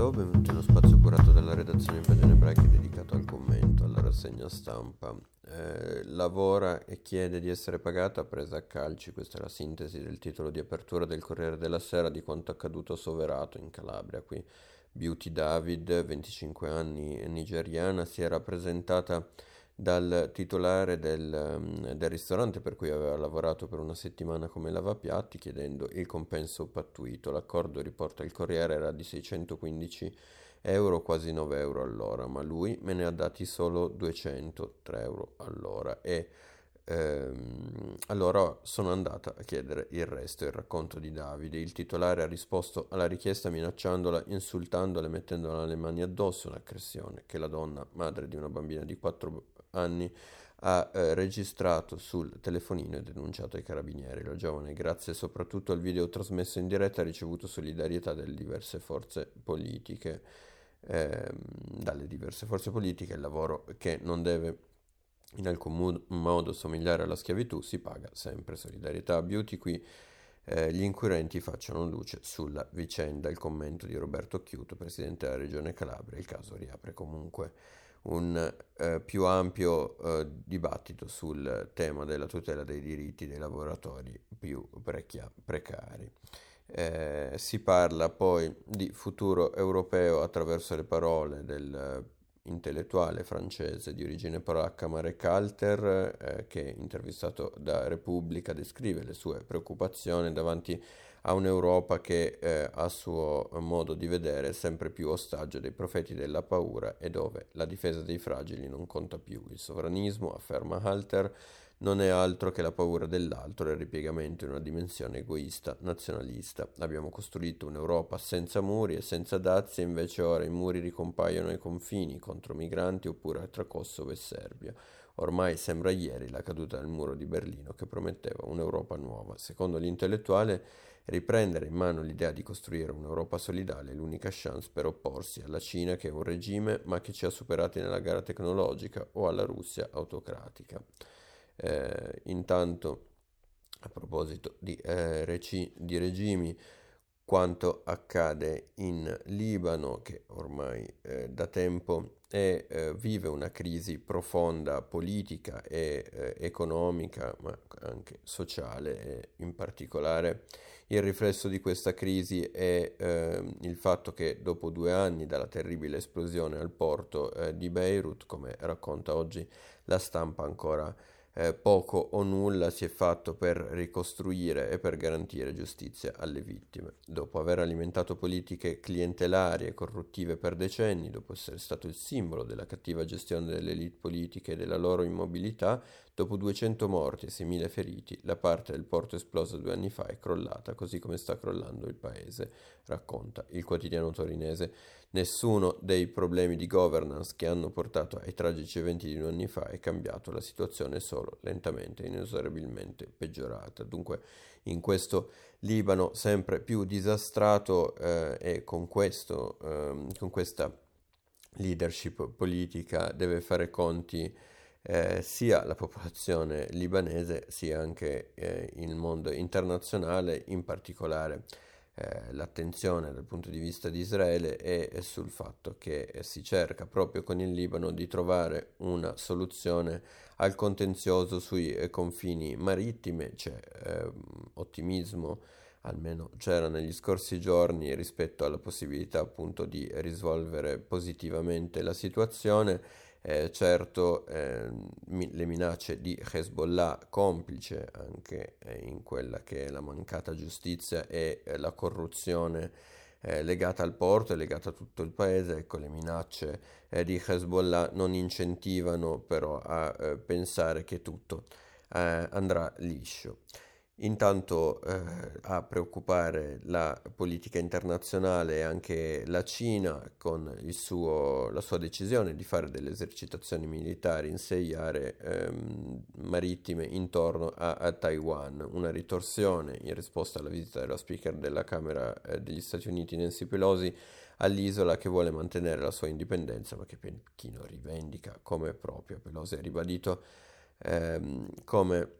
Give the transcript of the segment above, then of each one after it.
Ciao, benvenuti in uno spazio curato dalla redazione Pedene Ebraica dedicato al commento, alla rassegna stampa. Eh, lavora e chiede di essere pagata presa a calci, questa è la sintesi del titolo di apertura del Corriere della Sera di quanto accaduto a Soverato in Calabria. Qui Beauty David, 25 anni, nigeriana, si era presentata dal titolare del, mm, del, ristorante per cui aveva lavorato per una settimana come lavapiatti chiedendo il compenso pattuito. L'accordo, riporta il Corriere, era di 615 euro, quasi 9 euro all'ora, ma lui me ne ha dati solo 203 euro all'ora e ehm, allora sono andata a chiedere il resto, il racconto di Davide. Il titolare ha risposto alla richiesta minacciandola, insultandola e mettendola le mani addosso, un'aggressione che la donna, madre di una bambina di 4 anni ha eh, registrato sul telefonino e denunciato ai carabinieri. La giovane, grazie soprattutto al video trasmesso in diretta, ha ricevuto solidarietà dalle diverse forze politiche, eh, dalle diverse forze politiche, il lavoro che non deve in alcun modo somigliare alla schiavitù si paga sempre solidarietà. Beauty qui eh, gli inquirenti facciano luce sulla vicenda. Il commento di Roberto Chiuto, presidente della regione Calabria. Il caso riapre comunque un eh, più ampio eh, dibattito sul tema della tutela dei diritti dei lavoratori più precchia- precari. Eh, si parla poi di futuro europeo attraverso le parole del intellettuale francese di origine polacca Marek Alter, eh, che intervistato da Repubblica descrive le sue preoccupazioni davanti a un'Europa che eh, a suo modo di vedere è sempre più ostaggio dei profeti della paura e dove la difesa dei fragili non conta più. Il sovranismo, afferma Halter, non è altro che la paura dell'altro e il ripiegamento in una dimensione egoista, nazionalista. Abbiamo costruito un'Europa senza muri e senza dazi e invece ora i muri ricompaiono ai confini contro migranti oppure tra Kosovo e Serbia. Ormai sembra ieri la caduta del muro di Berlino che prometteva un'Europa nuova. Secondo l'intellettuale Riprendere in mano l'idea di costruire un'Europa solidale è l'unica chance per opporsi alla Cina che è un regime ma che ci ha superati nella gara tecnologica o alla Russia autocratica. Eh, intanto, a proposito di, eh, reci- di regimi, quanto accade in Libano, che ormai eh, da tempo è, eh, vive una crisi profonda politica e eh, economica, ma anche sociale e in particolare il riflesso di questa crisi è eh, il fatto che dopo due anni dalla terribile esplosione al porto eh, di Beirut, come racconta oggi la stampa ancora eh, poco o nulla si è fatto per ricostruire e per garantire giustizia alle vittime. Dopo aver alimentato politiche clientelari e corruttive per decenni, dopo essere stato il simbolo della cattiva gestione delle elite politiche e della loro immobilità, dopo 200 morti e 6.000 feriti, la parte del porto esplosa due anni fa è crollata, così come sta crollando il paese, racconta il quotidiano torinese. Nessuno dei problemi di governance che hanno portato ai tragici eventi di due anni fa è cambiato, la situazione è solo lentamente inesorabilmente peggiorata. Dunque in questo Libano sempre più disastrato eh, e con, questo, eh, con questa leadership politica deve fare conti eh, sia la popolazione libanese sia anche eh, il mondo internazionale, in particolare eh, l'attenzione dal punto di vista di Israele è, sul fatto che eh, si cerca proprio con il Libano di trovare una soluzione al contenzioso sui eh, confini marittimi, c'è ehm, ottimismo almeno c'era negli scorsi giorni rispetto alla possibilità appunto di risolvere positivamente la situazione eh, certo eh, mi, le minacce di Hezbollah complice anche eh, in quella che è la mancata giustizia e eh, la corruzione eh, legata al porto e legata a tutto il paese, ecco le minacce eh, di Hezbollah non incentivano però a pensare che tutto andrà liscio. Intanto eh, a preoccupare la politica internazionale e anche la Cina con suo, la sua decisione di fare delle esercitazioni militari in sei aree ehm, marittime intorno a, a, Taiwan, una ritorsione in risposta alla visita della speaker della Camera eh, degli Stati Uniti Nancy Pelosi all'isola che vuole mantenere la sua indipendenza ma che Pechino rivendica come propria. Pelosi ha ribadito ehm, come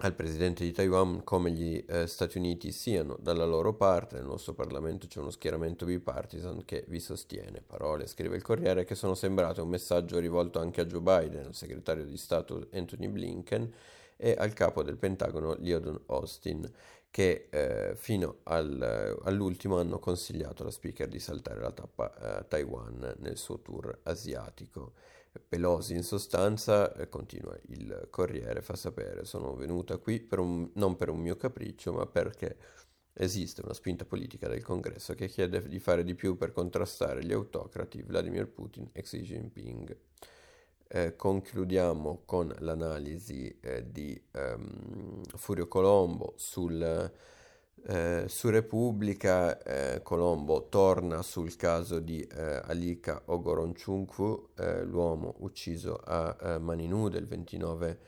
al presidente di Taiwan come gli eh, Stati Uniti siano dalla loro parte, nel nostro Parlamento c'è uno schieramento bipartisan che vi sostiene. Parole, scrive il Corriere, che sono sembrate un messaggio rivolto anche a Joe Biden, al segretario di Stato Anthony Blinken e al capo del Pentagono Lyndon Austin, che eh, fino al, all'ultimo hanno consigliato alla speaker di saltare la tappa eh, Taiwan nel suo tour asiatico. Pelosi in sostanza, eh, continua il Corriere, fa sapere, sono venuta qui per un, non per un mio capriccio, ma perché esiste una spinta politica del Congresso che chiede di fare di più per contrastare gli autocrati Vladimir Putin e Xi Jinping. Eh, concludiamo con l'analisi eh, di ehm, Furio Colombo sul eh, su Repubblica eh, Colombo torna sul caso di eh, Alika Ogoronchukwu, eh, l'uomo ucciso a mani nude il 29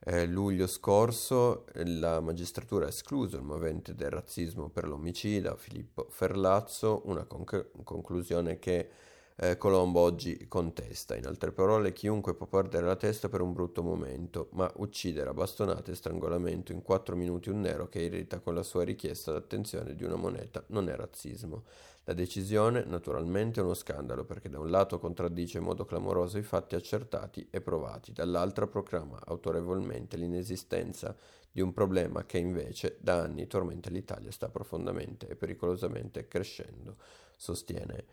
eh, luglio scorso. La magistratura ha escluso il movente del razzismo per l'omicida Filippo Ferlazzo, una conc- conclusione che eh, Colombo oggi contesta. In altre parole, chiunque può perdere la testa per un brutto momento, ma uccidere a bastonate e strangolamento in quattro minuti un nero che irrita con la sua richiesta d'attenzione di una moneta non è razzismo. La decisione, naturalmente, è uno scandalo perché da un lato contraddice in modo clamoroso i fatti accertati e provati, dall'altra proclama autorevolmente l'inesistenza di un problema che invece da anni tormenta l'Italia e sta profondamente e pericolosamente crescendo, sostiene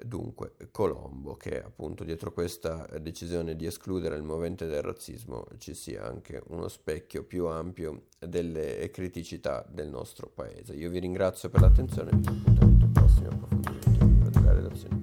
Dunque, Colombo, che appunto dietro questa decisione di escludere il movente del razzismo ci sia anche uno specchio più ampio delle criticità del nostro paese. Io vi ringrazio per l'attenzione e vi appuntamento al prossimo approfondimento della redazione